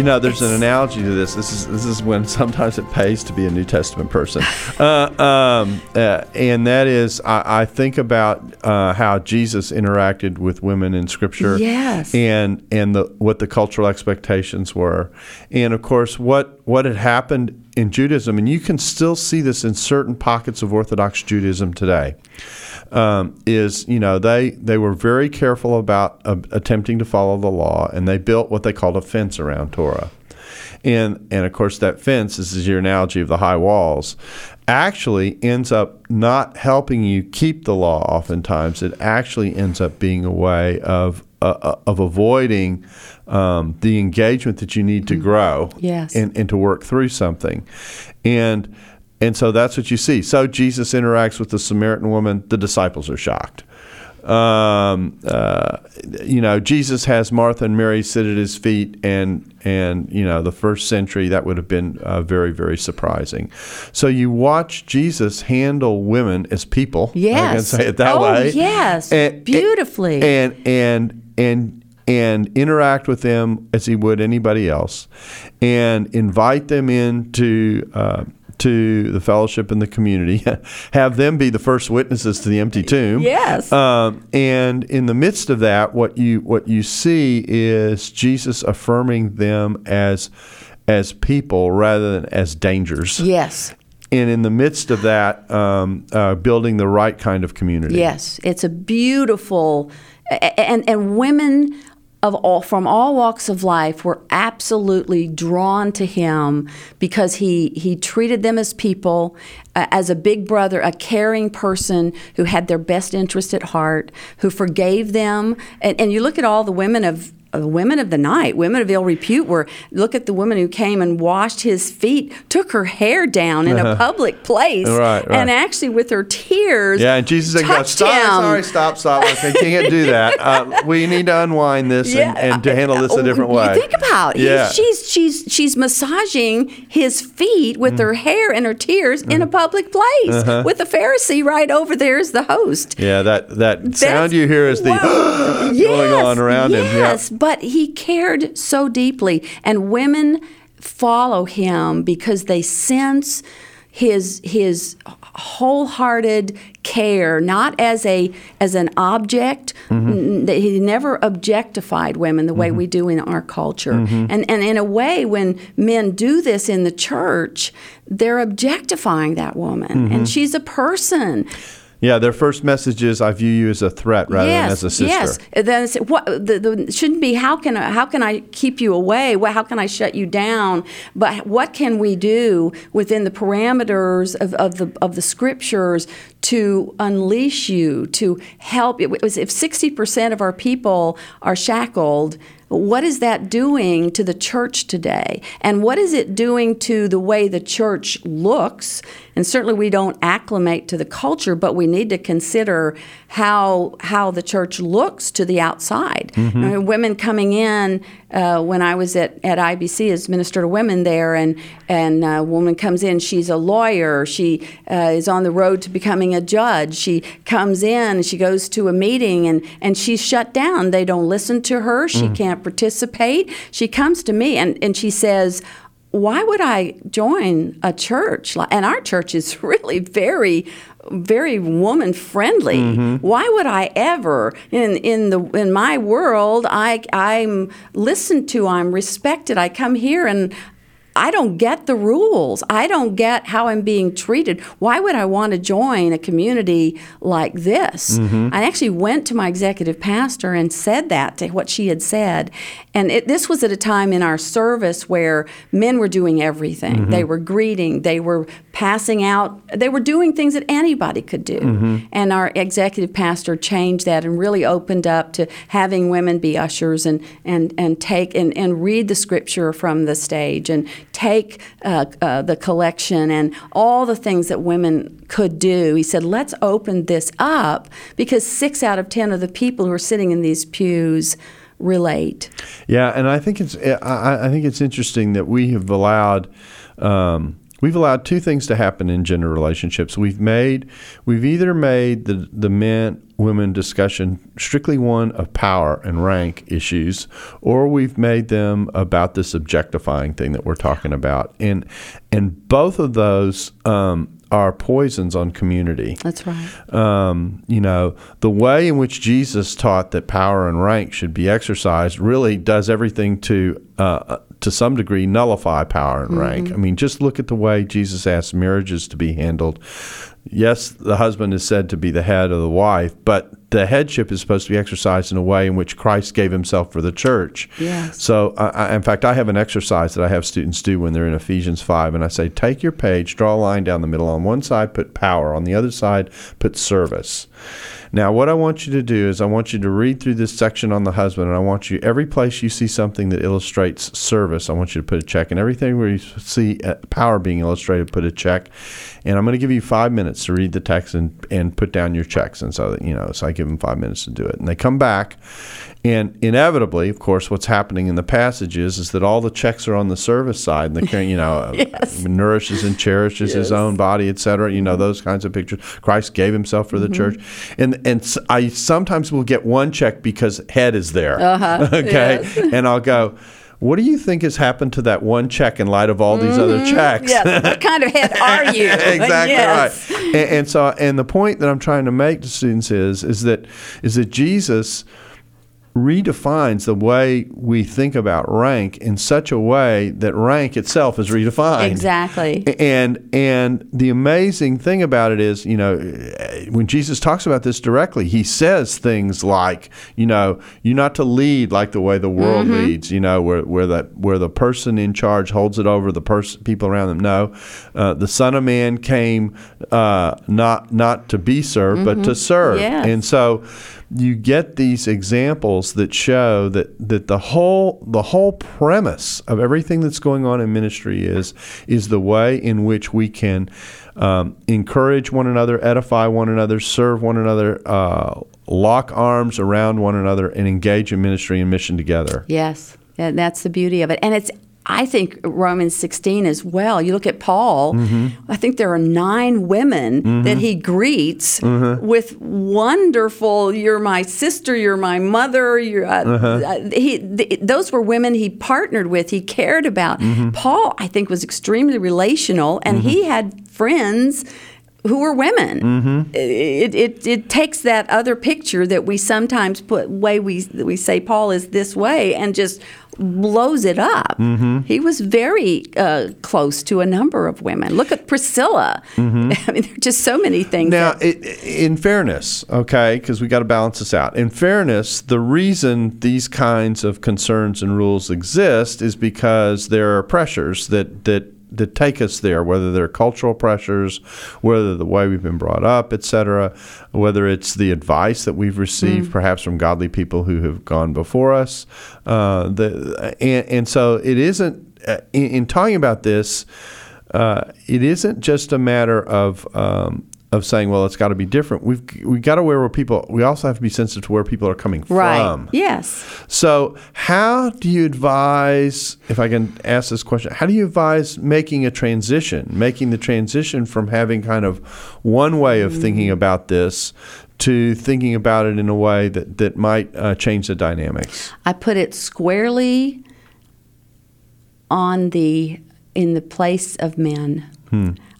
You know, there's an analogy to this. This is this is when sometimes it pays to be a New Testament person, uh, um, uh, and that is I, I think about uh, how Jesus interacted with women in Scripture, Yes. and and the what the cultural expectations were, and of course what what had happened in Judaism, and you can still see this in certain pockets of Orthodox Judaism today um, is you know they they were very careful about uh, attempting to follow the law, and they built what they called a fence around Torah, and and of course that fence this is your analogy of the high walls, actually ends up not helping you keep the law. Oftentimes, it actually ends up being a way of uh, of avoiding um, the engagement that you need to grow Yes. and, and to work through something. And and so that's what you see. So Jesus interacts with the Samaritan woman. The disciples are shocked. Um, uh, you know, Jesus has Martha and Mary sit at his feet, and and you know, the first century that would have been uh, very very surprising. So you watch Jesus handle women as people. I can Yes. say it that Oh, way. yes. And- Beautifully. And and and and interact with them as he would anybody else, and invite them into uh, to the fellowship and the community. Have them be the first witnesses to the empty tomb. Yes. Um, and in the midst of that, what you what you see is Jesus affirming them as as people rather than as dangers. Yes. And in the midst of that, um, uh, building the right kind of community. Yes. It's a beautiful and and women of all from all walks of life were absolutely drawn to him because he he treated them as people uh, as a big brother a caring person who had their best interest at heart who forgave them. And, and you look at all the women of uh, women of the night, women of ill repute, were look at the woman who came and washed his feet, took her hair down in a public place, Right, right. and actually with her tears, Yeah, and Jesus said, "God, touched "Stop! Sorry, stop, stop! Okay, can't do that. Uh, we need to unwind this and, and to handle this a different way." You think about it. Yeah. She's she's she's massaging his feet with Mm. her hair and her tears in a Mm-hmm. public place with the Pharisee right over there as the host. Yeah, that that That's- sound you hear is the Wow. going on around him. Yeah. But he cared so deeply, and women follow him because they sense his his wholehearted care, not as a as an object. Mm-hmm. That He never objectified women the way we do in our culture, Mm-hmm. and and in a way, when men do this in the church, they're objectifying that woman, Mm-hmm. and she's a person. Yeah, their first message is, "I view you as a threat rather than as a sister." Yes, then it's, what the, the shouldn't be how can I, how can I keep you away? How can I shut you down? But what can we do within the parameters of, of the of the scriptures to unleash you to help? It was if sixty percent of our people are shackled. What is that doing to the church today? And what is it doing to the way the church looks? And certainly we don't acclimate to the culture, but we need to consider how how the church looks to the outside. I mean, women coming in uh, when I was at, at IBC as minister to women there, and and a woman comes in. She's a lawyer. She uh, is on the road to becoming a judge. She comes in. She goes to a meeting, and and she's shut down. They don't listen to her. She can't participate. She comes to me, and and she says why would I join a church? And our church is really very, very woman friendly. Mm-hmm. Why would I ever in in the in my world? I I'm listened to. I'm respected. I come here and I don't get the rules. I don't get how I'm being treated. Why would I want to join a community like this? Mm-hmm. I actually went to my executive pastor and said that to what she had said. And it, this was at a time in our service where men were doing everything. Mm-hmm. They were greeting, they were passing out, they were doing things that anybody could do. Mm-hmm. And our executive pastor changed that and really opened up to having women be ushers and, and, and take and, and read the scripture from the stage and take uh, uh, the collection and all the things that women could do. He said, let's open this up because six out of ten of the people who are sitting in these pews relate. Yeah, and I think it's I, I think it's interesting that we have allowed um, we've allowed two things to happen in gender relationships. We've made we've either made the the men women discussion strictly one of power and rank issues, or we've made them about this objectifying thing that we're talking about, and and both of those. Um, are poisons on community. That's right. Um, you know, the way in which Jesus taught that power and rank should be exercised really does everything to, uh, to some degree, nullify power and mm-hmm. rank. I mean, just look at the way Jesus asked marriages to be handled. Yes, the husband is said to be the head of the wife, but the headship is supposed to be exercised in a way in which Christ gave himself for the church. Yes. So, I, I, in fact, I have an exercise that I have students do when they're in Ephesians 5, and I say, take your page, draw a line down the middle. On one side, put power. On the other side, put service. Now, what I want you to do is I want you to read through this section on the husband, and I want you, every place you see something that illustrates service, I want you to put a check. And everything where you see uh, power being illustrated, put a check. And I'm going to give you five minutes to read the text and, and put down your checks. And so, you know, so I give them five minutes to do it. And they come back, and inevitably, of course, what's happening in the passages is that all the checks are on the service side. And the, you know, uh, Yes. nourishes and cherishes his own body, etc. You know those kinds of pictures. Christ gave Himself for the mm-hmm. church, and and I sometimes will get one check because head is there. Uh-huh. okay, and I'll go. What do you think has happened to that one check in light of all these other mm-hmm. checks? Yes. what kind of head are you? exactly Yes. right. And, and so, and the point that I'm trying to make to students is, is that, is that Jesus redefines the way we think about rank in such a way that rank itself is redefined. Exactly. And and the amazing thing about it is, you know, when Jesus talks about this directly, he says things like, you know, you're not to lead like the way the world leads, you know, where where that where the person in charge holds it over the person people around them. No, uh, the Son of Man came uh, not not to be served, but to serve. Yes. And so you get these examples that show that, that the whole the whole premise of everything that's going on in ministry is is the way in which we can um, encourage one another, edify one another, serve one another, uh, lock arms around one another, and engage in ministry and mission together. Yes, and that's the beauty of it. And it's, I think, Romans 16 as well. You look at Paul, mm-hmm. I think there are nine women mm-hmm. that he greets mm-hmm. with wonderful, you're my sister, you're my mother. You're, uh, uh-huh. uh, he, th- those were women he partnered with, he cared about. Paul, I think, was extremely relational, and he had friends who were women. Mm-hmm. It, it, it takes that other picture that we sometimes put way we we say Paul is this way and just blows it up. Mm-hmm. He was very uh, close to a number of women. Look at Priscilla. Mm-hmm. I mean, there are just so many things. Now, that- it, in fairness, okay, because we got to balance this out. In fairness, the reason these kinds of concerns and rules exist is because there are pressures that that that take us there, whether they're cultural pressures, whether the way we've been brought up, et cetera, whether it's the advice that we've received, perhaps from godly people who have gone before us. Uh, the, and, and so it isn't, uh, in, in talking about this, uh, it isn't just a matter of um, of saying, well, it's got to be different. We've we got to where where people. We also have to be sensitive to where people are coming right. from. Yes. So, how do you advise? If I can ask this question, how do you advise making a transition, making the transition from having kind of one way of thinking about this to thinking about it in a way that that might uh, change the dynamics? I put it squarely on the in the place of men.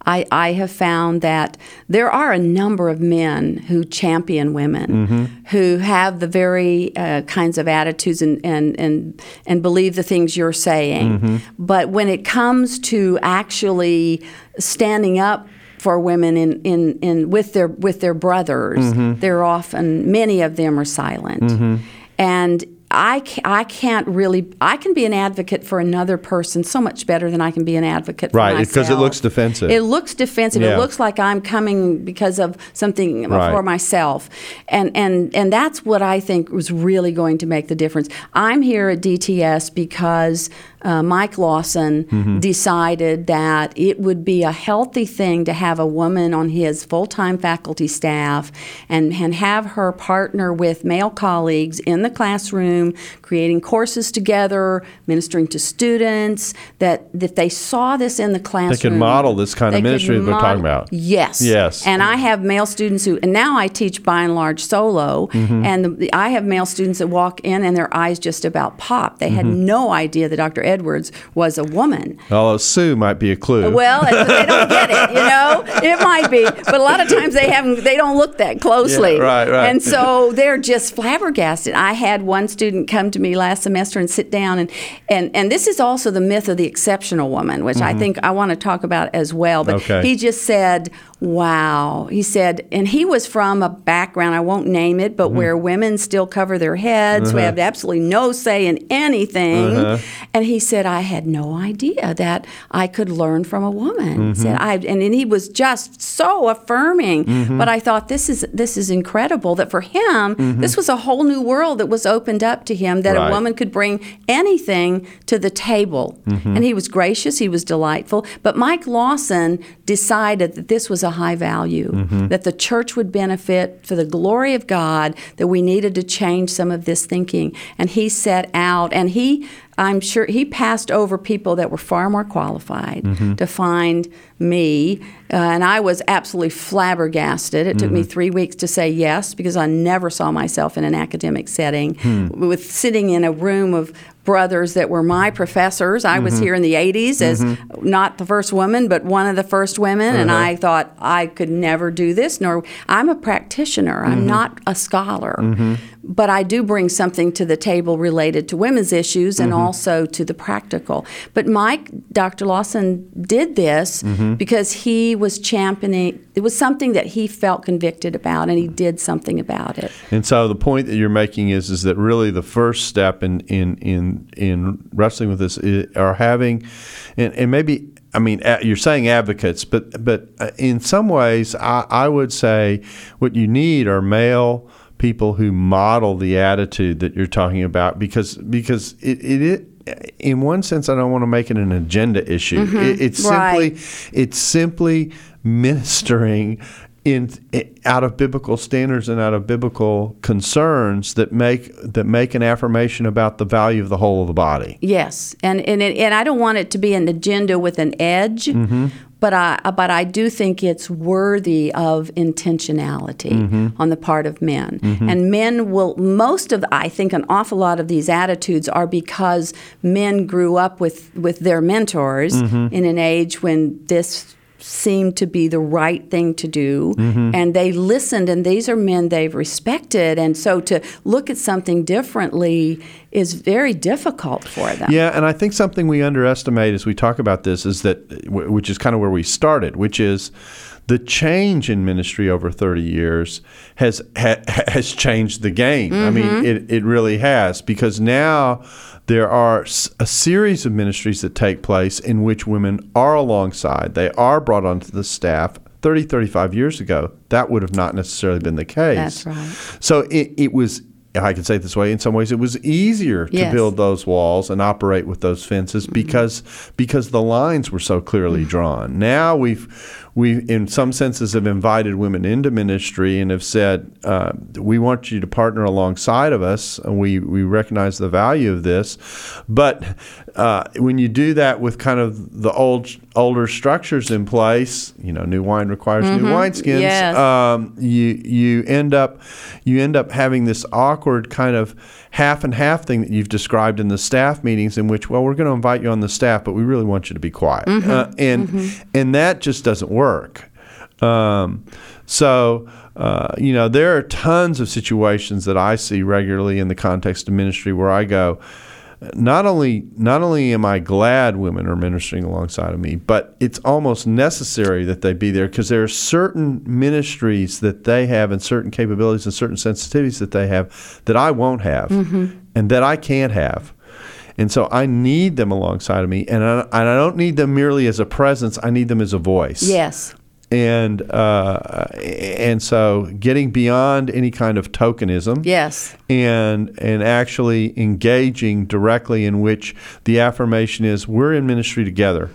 I, I have found that there are a number of men who champion women, mm-hmm. who have the very uh, kinds of attitudes and, and, and, and believe the things you're saying. Mm-hmm. But when it comes to actually standing up for women in, in, in with their with their brothers, mm-hmm. they're often many of them are silent. And I, ca- I can't really I can be an advocate for another person so much better than I can be an advocate for Right, myself. because it looks defensive. It looks defensive. Yeah. It looks like I'm coming because of something Right. for myself. And and and that's what I think was really going to make the difference. I'm here at DTS because uh, Mike Lawson Mm-hmm. decided that it would be a healthy thing to have a woman on his full time faculty staff and, and have her partner with male colleagues in the classroom, creating courses together, ministering to students, that, that they saw this in the classroom. They could model this kind of ministry that we're talking about. Yes. Yes. And I have male students who, and now I teach by and large solo, Mm-hmm. and the, I have male students that walk in and their eyes just about pop. They had Mm-hmm. no idea that Dr. Edwards was a woman. Although Sue might be a clue. Well, they don't get it, you know. It might be, but a lot of times they haven't. They don't look that closely. Yeah, right, right. And so they're just flabbergasted. I had one student come to me last semester and sit down, and and and this is also the myth of the exceptional woman, which I think I want to talk about as well. But Mm-hmm. Okay. he just said, "Wow," he said, and he was from a background I won't name it, but Mm-hmm. where women still cover their heads, who Uh-huh. have absolutely no say in anything. And he said, I had no idea that I could learn from a woman. Mm-hmm. I, and, and he was just so affirming. But I thought this is this is incredible that for him this was a whole new world that was opened up to him that Mm-hmm. Right. a woman could bring anything to the table. Mm-hmm. And he was gracious, he was delightful. But Mike Lawson decided that this was a high value, Mm-hmm. that the church would benefit for the glory of God, that we needed to change some of this thinking. And he set out and he I'm sure he passed over people that were far more qualified Mm-hmm. to find me, uh, and I was absolutely flabbergasted. It took me Mm-hmm. three weeks to say yes because I never saw myself in an academic setting Hmm. with sitting in a room of brothers that were my professors. I Mm-hmm. was here in the 80s as not the first woman, but one of the first women, and Uh-huh. I thought I could never do this. Nor I'm a practitioner. Mm-hmm. I'm not a scholar, but I do bring something to the table related to women's issues and Mm-hmm. also to the practical. But Mike, Dr. Lawson, did this Mm-hmm. because he was championing. It was something that he felt convicted about, and he did something about it. And so the point that you're making is is that really the first step in in in, in wrestling with this i are having, and, and maybe I mean you're saying advocates, but but uh, in some ways I, I would say what you need are male people who model the attitude that you're talking about because because it, it, it in one sense I don't want to make it an agenda issue. It, it's Right. simply it's simply ministering in out of biblical standards and out of biblical concerns that make that make an affirmation about the value of the whole of the body. Yes, and and it, and I don't want it to be an agenda with an edge, Mm-hmm. But I but I do think it's worthy of intentionality Mm-hmm. on the part of men. And men will most of I think an awful lot of these attitudes are because men grew up with with their mentors Mm-hmm. in an age when this seemed to be the right thing to do. Mm-hmm. and they listened and these are men they've respected. And so to look at something differently is very difficult for them. Yeah, and I think something we underestimate as we talk about this is that, which is kind of where we started, which is the change in ministry over 30 years has ha, has changed the game. I mean, it, it really has because now there are a series of ministries that take place in which women are alongside. They are brought onto the staff. 30, 35 years ago, that would have not necessarily been the case. That's right. So it, it was, I can say it this way, in some ways, it was easier to Yes. Mm-hmm. build those walls and operate with those fences because because the lines were so clearly Mm-hmm. drawn. Now we've we, in some senses, have invited women into ministry and have said, uh, "We want you to partner alongside of us, and we we recognize the value of this." But uh, when you do that with kind of the old older structures in place, you know, new wine requires new wineskins. Yes. Um, you you end up you end up having this awkward kind of half and half thing that you've described in the staff meetings, in which well, we're going to invite you on the staff, but we really want you to be quiet, uh, and and that just doesn't work. Um, so, uh, you know, there are tons of situations that I see regularly in the context of ministry where I go, not only not only am I glad women are ministering alongside of me, but it's almost necessary that they be there because there are certain ministries that they have and certain capabilities and certain sensitivities that they have that I won't have mm-hmm. and that I can't have. And so I need them alongside of me, and I, and I don't need them merely as a presence. I need them as a voice Yes. And uh, and so getting beyond any kind of tokenism. Yes. and and actually engaging directly in which the affirmation is we're in ministry together.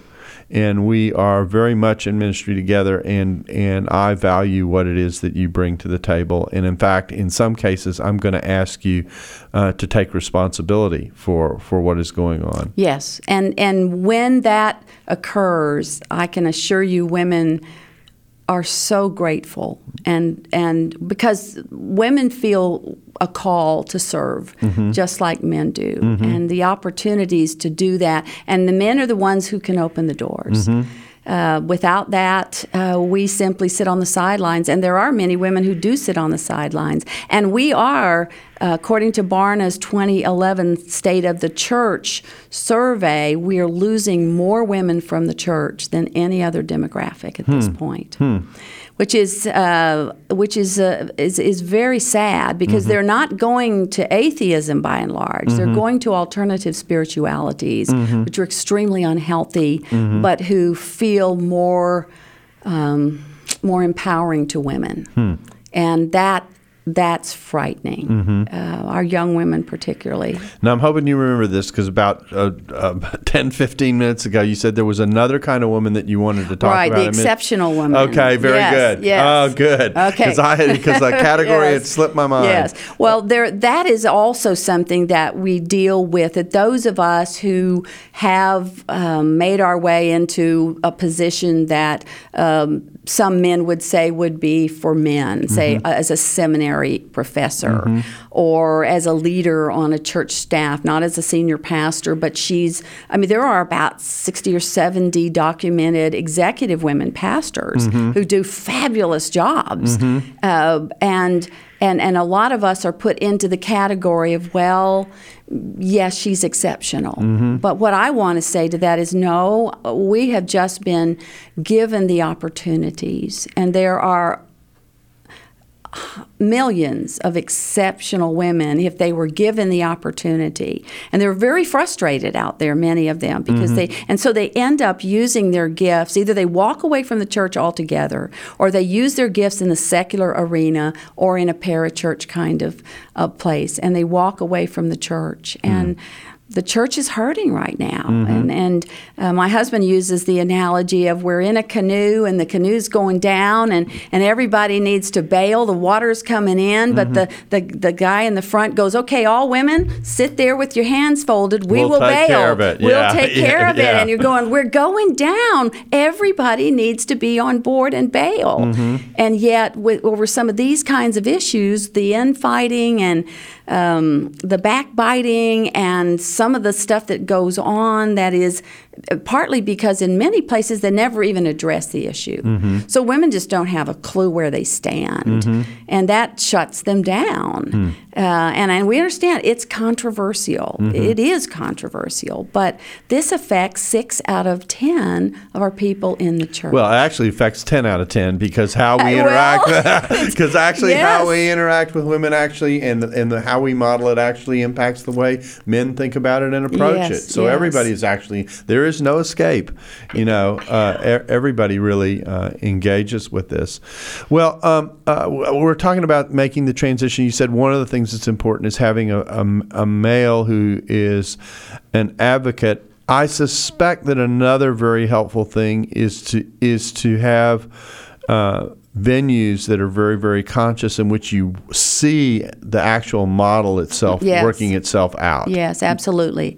And we are very much in ministry together and and I value what it is that you bring to the table. And in fact in some cases I'm going to ask you uh, to take responsibility for for what is going on. Yes, and and when that occurs, I can assure you, women are so grateful, and and because women feel a call to serve, mm-hmm. just like men do, mm-hmm. and the opportunities to do that, and the men are the ones who can open the doors. Mm-hmm. Uh, without that, uh, we simply sit on the sidelines, and there are many women who do sit on the sidelines. And we are, uh, according to Barna's 2011 State of the Church survey, we are losing more women from the church than any other demographic at this point. Which is uh, which is, uh, is is very sad because they're not going to atheism by and large. They're going to alternative spiritualities, which are extremely unhealthy, but who feel more um, more empowering to women, and that that's frightening. Uh, our young women, particularly. Now, I'm hoping you remember this because about uh, uh, 10, 15 minutes ago, you said there was another kind of woman that you wanted to talk Right, about. Right, the exceptional woman. Okay, very Yes, good. yes. Oh, good. Okay. Because I because the category had slipped my mind. Yes. Well, there that is also something that we deal with. That those of us who have um, made our way into a position that um, some men would say would be for men, say Mm-hmm. uh, as a seminary professor or as a leader on a church staff, not as a senior pastor, but she's. I mean, there are about sixty or seventy documented executive women pastors Mm-hmm. who do fabulous jobs, uh, and and and a lot of us are put into the category of well yes she's exceptional but what i want to say to that is no we have just been given the opportunities and there are millions of exceptional women if they were given the opportunity. And they're very frustrated out there many of them because they and so they end up using their gifts. Either they walk away from the church altogether or they use their gifts in the secular arena or in a parachurch kind of uh, place and they walk away from the church. And the church is hurting right now. And, and uh, my husband uses the analogy of we're in a canoe and the canoe's going down and, and everybody needs to bail. The water's coming in, but the, the, the guy in the front goes, Okay, all women, sit there with your hands folded. We We'll will take bail. care of it." We'll take care yeah, of it. yeah. And you're going, We're going down. Everybody needs to be on board and bail. Mm-hmm. And yet, with, over some of these kinds of issues, the infighting and um, the backbiting and some of the stuff that goes on that is partly because in many places they never even address the issue. Mm-hmm. So women just don't have a clue where they stand, and that shuts them down. Hmm. Uh, and, and we understand it's controversial. Mm-hmm. It is controversial, but this affects six out of ten of our people in the church. Well, it actually affects 10 out of 10 because how we Uh, interact well, because actually how we interact with women actually and the, and the, how we model it actually impacts the way men think about it and approach Yes, it. So yes. everybody is actually there is no escape. You know, uh, everybody really uh, engages with this. Well, um, uh, we're talking about making the transition. You said one of the things that's important is having a, a, a male who is an advocate I suspect that another very helpful thing is to is to have uh, venues that are very very conscious in which you see the actual model itself Yes. working itself out. Yes, absolutely.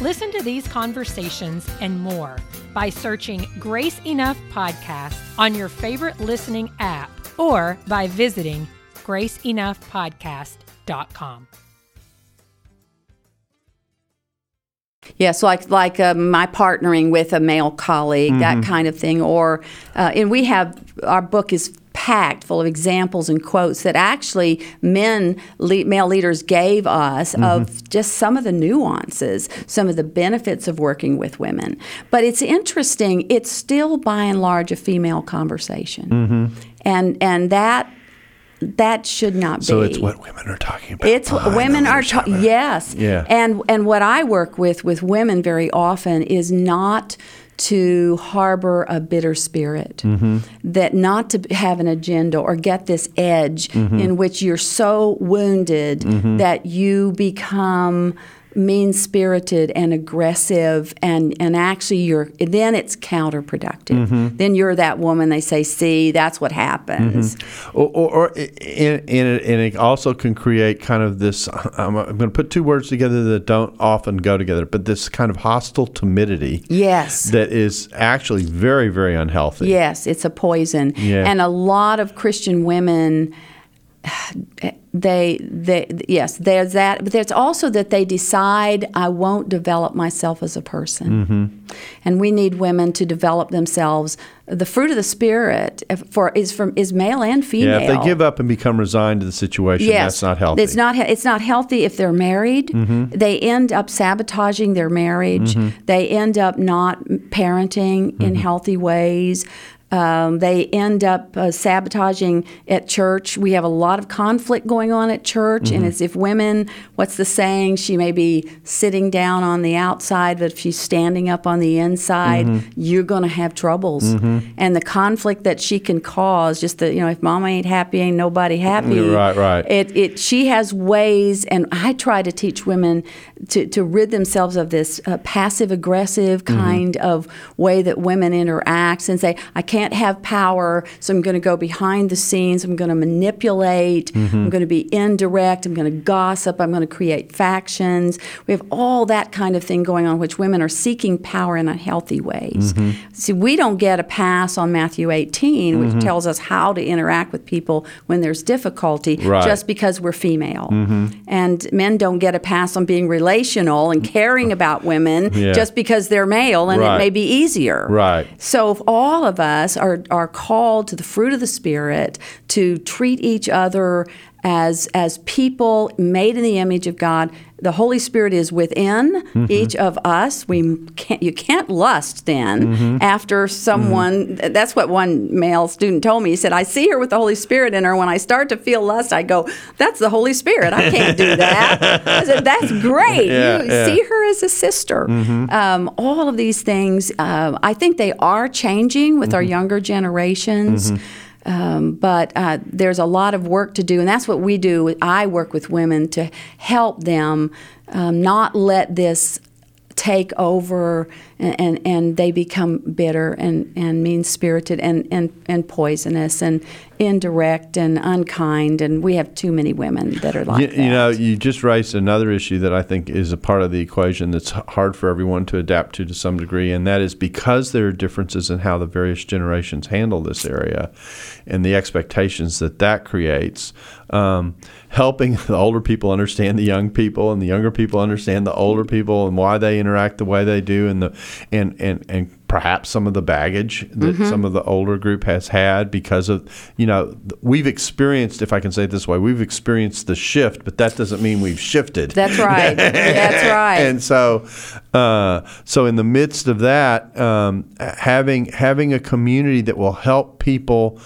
Listen to these conversations and more by searching Grace Enough Podcast on your favorite listening app or by visiting graceenoughpodcast.com. Yes, like like uh, my partnering with a male colleague, that kind of thing. Or uh, and we have our book is packed full of examples and quotes that actually men le- male leaders gave us of mm-hmm. just some of the nuances, some of the benefits of working with women. But it's interesting; it's still by and large a female conversation, mm-hmm. and and that that should not So be. So it's what women are talking about. It's women are leadership. ta- yes, Yeah. and and what I work with with women very often is not to harbor a bitter spirit, Mm-hmm. that not to have an agenda or get this edge Mm-hmm. in which you're so wounded that you become mean spirited and aggressive and, and actually you're then it's counterproductive Mm-hmm. then you're that woman they say see that's what happens or, or, or and, and, it, and it also can create kind of this. I'm, I'm going to put two words together that don't often go together, but this kind of hostile timidity yes that is actually very, very unhealthy. Yes, it's a poison. Yeah. And a lot of Christian women they they yes, there's that, but there's also that they decide I won't develop myself as a person. And we need women to develop themselves. The fruit of the spirit for is from is male and female. Yeah, if they give up and become resigned to the situation, Yes, that's not healthy. It's not. It's not healthy if they're married. Mm-hmm. They end up sabotaging their marriage. They end up not parenting Mm-hmm. in healthy ways. Um, they end up uh, sabotaging at church. We have a lot of conflict going on at church, Mm-hmm. and it's if women, what's the saying? She may be sitting down on the outside, but if she's standing up on the inside, Mm-hmm. you're going to have troubles. And the conflict that she can cause, just the you know, if mama ain't happy, ain't nobody happy. Right, right. It, it, she has ways, and I try to teach women to, to rid themselves of this uh, passive aggressive Mm-hmm. kind of way that women interact and say, I can't have power, so I'm going to go behind the scenes, I'm going to manipulate, Mm-hmm. I'm going to be indirect, I'm going to gossip, I'm going to create factions. We have all that kind of thing going on, which women are seeking power in unhealthy ways. Mm-hmm. See, we don't get a pass on Matthew 18, which tells us how to interact with people when there's difficulty, Right. just because we're female. And men don't get a pass on being relational and caring about women Yeah. just because they're male and Right. it may be easier. Right. So if all of us are, are called to the fruit of the Spirit to treat each other as as people made in the image of God. The Holy Spirit is within Mm-hmm. each of us. We can't you can't lust then Mm-hmm. after someone. That's what one male student told me. He said, "I see her with the Holy Spirit in her. When I start to feel lust, I go, that's the Holy Spirit. I can't do that." I said, "That's great. Yeah, you yeah. see her as a sister." Um, all of these things, uh, I think they are changing with our younger generations. Um, but uh, there's a lot of work to do, and that's what we do. I work with women to help them um, not let this take over and, and, and they become bitter and, and mean spirited and, and, and poisonous and indirect and unkind. And we have too many women that are like you, that. you know, you just raised another issue that I think is a part of the equation that's hard for everyone to adapt to to some degree, and that is because there are differences in how the various generations handle this area, and the expectations that that creates. Um, helping the older people understand the young people, and the younger people understand the older people, and why they interact the way they do, and the and and and perhaps some of the baggage that some of the older group has had because of you know we've experienced if i can say it this way we've experienced the shift but that doesn't mean we've shifted That's right. That's right. and so, uh, so in the midst of that, um, having having a community that will help people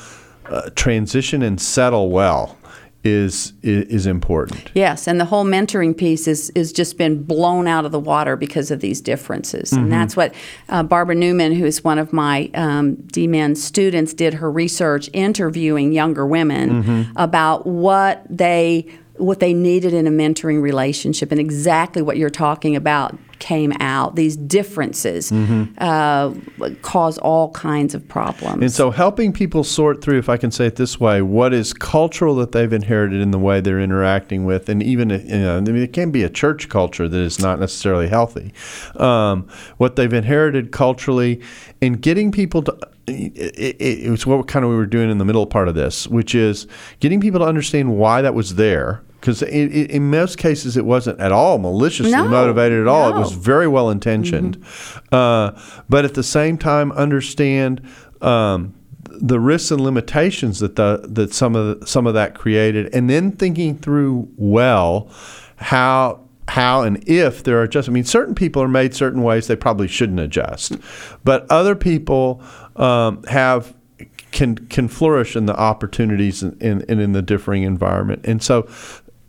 uh, transition and settle well is is, important. Yes, and the whole mentoring piece is is just been blown out of the water because of these differences, and that's what uh, Barbara Newman, who is one of my um, DMin students, did her research interviewing younger women about what they what they needed in a mentoring relationship, and exactly what you're talking about came out. These differences uh, cause all kinds of problems. And so, helping people sort through, if I can say it this way, what is cultural that they've inherited in the way they're interacting with, and even you know, I mean, it can be a church culture that is not necessarily healthy. Um, what they've inherited culturally, and getting people to. It, it, it's what kind of we were doing in the middle part of this, which is getting people to understand why that was there. Because in most cases, it wasn't at all maliciously No, motivated at all. It was very well intentioned, uh, but at the same time, understand um, the risks and limitations that the that some of the, some of that created, and then thinking through well how how and if there are just I mean certain people are made certain ways they probably shouldn't adjust, but other people um, have can can flourish in the opportunities and in, in, in the differing environment, and so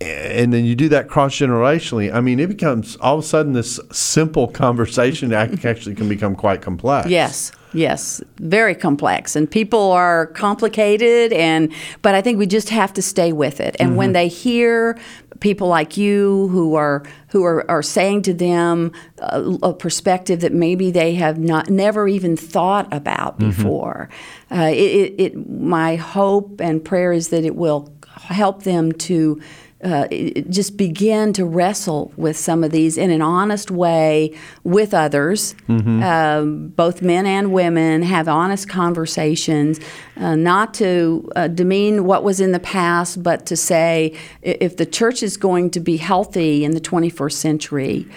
and then you do that cross generationally. I mean, it becomes all of a sudden this simple conversation act- actually can become quite complex. Yes, yes, very complex, and people are complicated, and but I think we just have to stay with it. And when mm-hmm. they hear people like you who are who are, are saying to them a, a perspective that maybe they have not never even thought about mm-hmm. before, uh, it, it, it my hope and prayer is that it will help them to uh, just begin to wrestle with some of these in an honest way with others, um, both men and women, have honest conversations, uh, not to uh, demean what was in the past, but to say if the church is going to be healthy in the 21st century,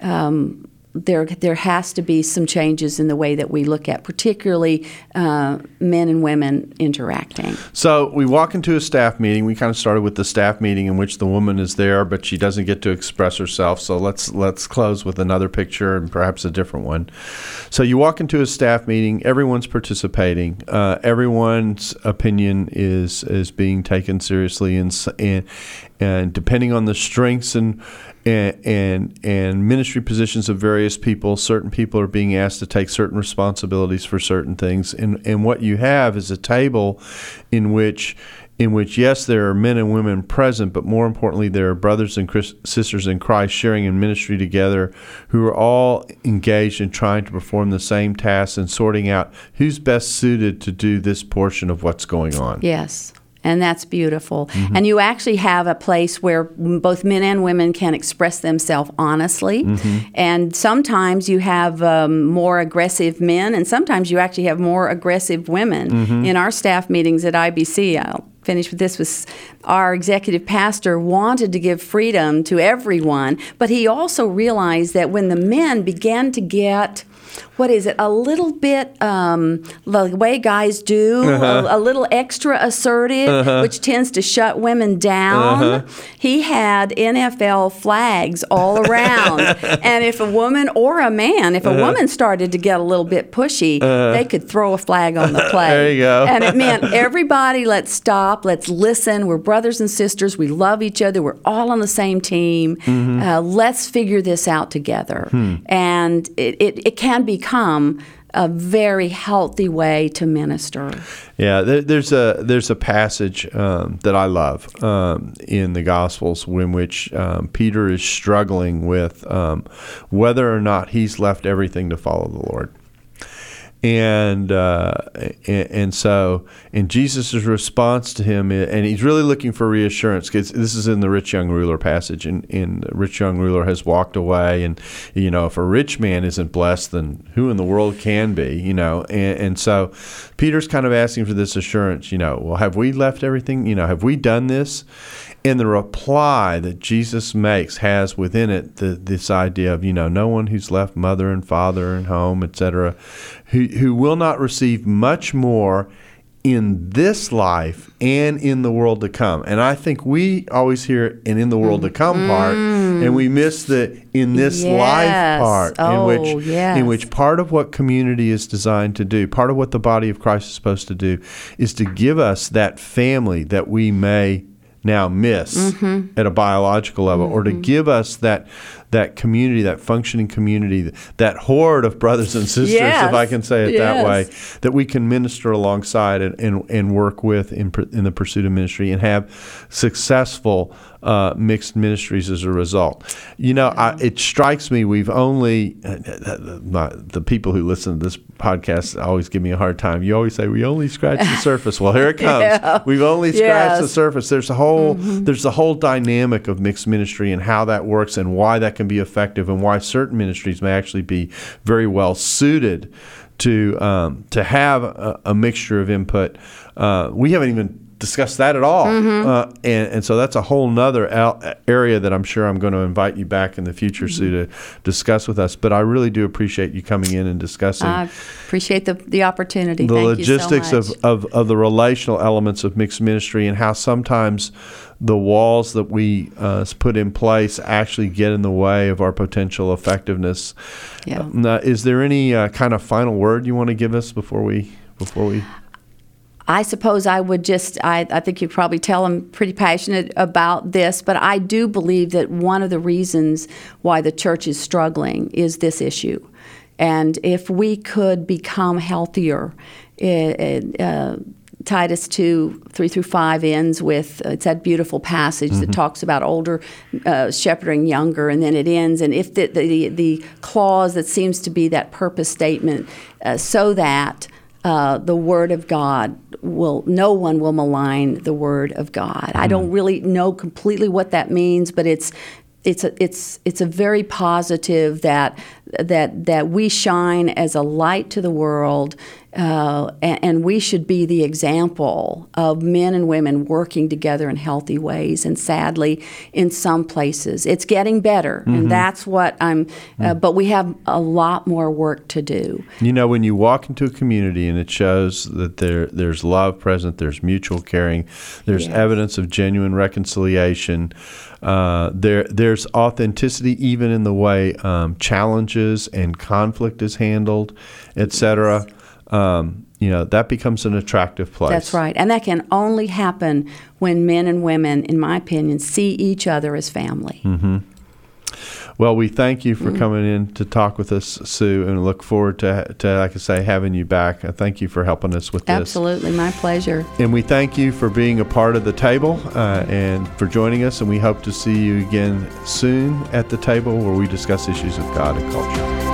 um, there, there has to be some changes in the way that we look at, particularly uh, men and women interacting. So we walk into a staff meeting. We kind of started with the staff meeting in which the woman is there, but she doesn't get to express herself. So let's let's close with another picture and perhaps a different one. So you walk into a staff meeting. Everyone's participating. Uh, everyone's opinion is is being taken seriously, and and and depending on the strengths and and, and and ministry positions of various people, certain people are being asked to take certain responsibilities for certain things. And and what you have is a table in which in which yes there are men and women present but more importantly there are brothers and Chris, sisters in Christ sharing in ministry together who are all engaged in trying to perform the same tasks and sorting out who's best suited to do this portion of what's going on Yes. And that's beautiful. Mm-hmm. And you actually have a place where both men and women can express themselves honestly. Mm-hmm. And sometimes you have um, more aggressive men, and sometimes you actually have more aggressive women. Mm-hmm. In our staff meetings at IBC, I'll finish with this was our executive pastor wanted to give freedom to everyone, but he also realized that when the men began to get what is it? A little bit um, the way guys do, a, a little extra assertive, which tends to shut women down. He had NFL flags all around, and if a woman or a man, if a woman started to get a little bit pushy, they could throw a flag on the play. There you go. And it meant everybody, let's stop, let's listen. We're brothers and sisters. We love each other. We're all on the same team. Mm-hmm. Uh, let's figure this out together. Hmm. And it, it, it can become a very healthy way to minister. Yeah, there, there's a there's a passage um, that I love um, in the Gospels in which um, Peter is struggling with um, whether or not he's left everything to follow the Lord. And, uh, and and so in Jesus' response to him, and he's really looking for reassurance. 'cause this is in the rich young ruler passage, and, and the rich young ruler has walked away, and you know if a rich man isn't blessed, then who in the world can be? You know, and, and so Peter's kind of asking for this assurance. You know, well, have we left everything? You know, have we done this? And the reply that Jesus makes has within it the, this idea of, you know, no one who's left mother and father and home, etc., who, who will not receive much more in this life and in the world to come. And I think we always hear and in the world to come mm-hmm. part and we miss the in this Yes. life part Oh, in which yes. in which part of what community is designed to do, part of what the body of Christ is supposed to do is to give us that family that we may now miss Mm-hmm. at a biological level or to give us that that community that functioning community that horde of brothers and sisters if I can say it that way that we can minister alongside and, and, and work with in, in the pursuit of ministry and have successful uh, mixed ministries as a result. You know, I, it strikes me we've only, uh, my, the people who listen to this podcast always give me a hard time. You always say, we only scratch the surface. Well, here it comes. Yeah. We've only scratched the surface. There's a whole, there's the whole dynamic of mixed ministry and how that works and why that can be effective and why certain ministries may actually be very well suited to um, to have a, a mixture of input. Uh, we haven't even discussed that at all, uh, and and so that's a whole nother al- area that I'm sure I'm going to invite you back in the future, Sue, to discuss with us. But I really do appreciate you coming in and discussing I appreciate the, the opportunity. the Thank logistics you so much. of, of, of the relational elements of mixed ministry and how sometimes the walls that we uh, put in place actually get in the way of our potential effectiveness. Yeah. Uh, now, is there any uh, kind of final word you want to give us before we before we? I suppose I would just, I, I think you probably tell I'm pretty passionate about this, but I do believe that one of the reasons why the church is struggling is this issue. And if we could become healthier, eh, eh, uh, Titus 2, 3 through 5 ends with uh, it's that beautiful passage that talks about older uh, shepherding younger, and then it ends. And if the, the, the clause that seems to be that purpose statement, uh, so that uh, the word of God will no one will malign the word of God. I don't really know completely what that means, but it's it's a, it's it's a very positive that that that we shine as a light to the world, uh, and, we should be the example of men and women working together in healthy ways. And sadly, in some places, it's getting better, and that's what I'm. Uh, but we have a lot more work to do. You know, when you walk into a community and it shows that there there's love present, there's mutual caring, there's Yes. evidence of genuine reconciliation. Uh, there there's authenticity even in the way um, challenges and conflict is handled, etc. Um, you know that becomes an attractive place. That's right. And that can only happen when men and women, in my opinion, see each other as family. Well, we thank you for Mm. coming in to talk with us, Sue, and look forward to, to like I say, having you back. I thank you for helping us with this. Absolutely, my pleasure. And we thank you for being a part of the table uh, and for joining us. And we hope to see you again soon at the table where we discuss issues of God and culture.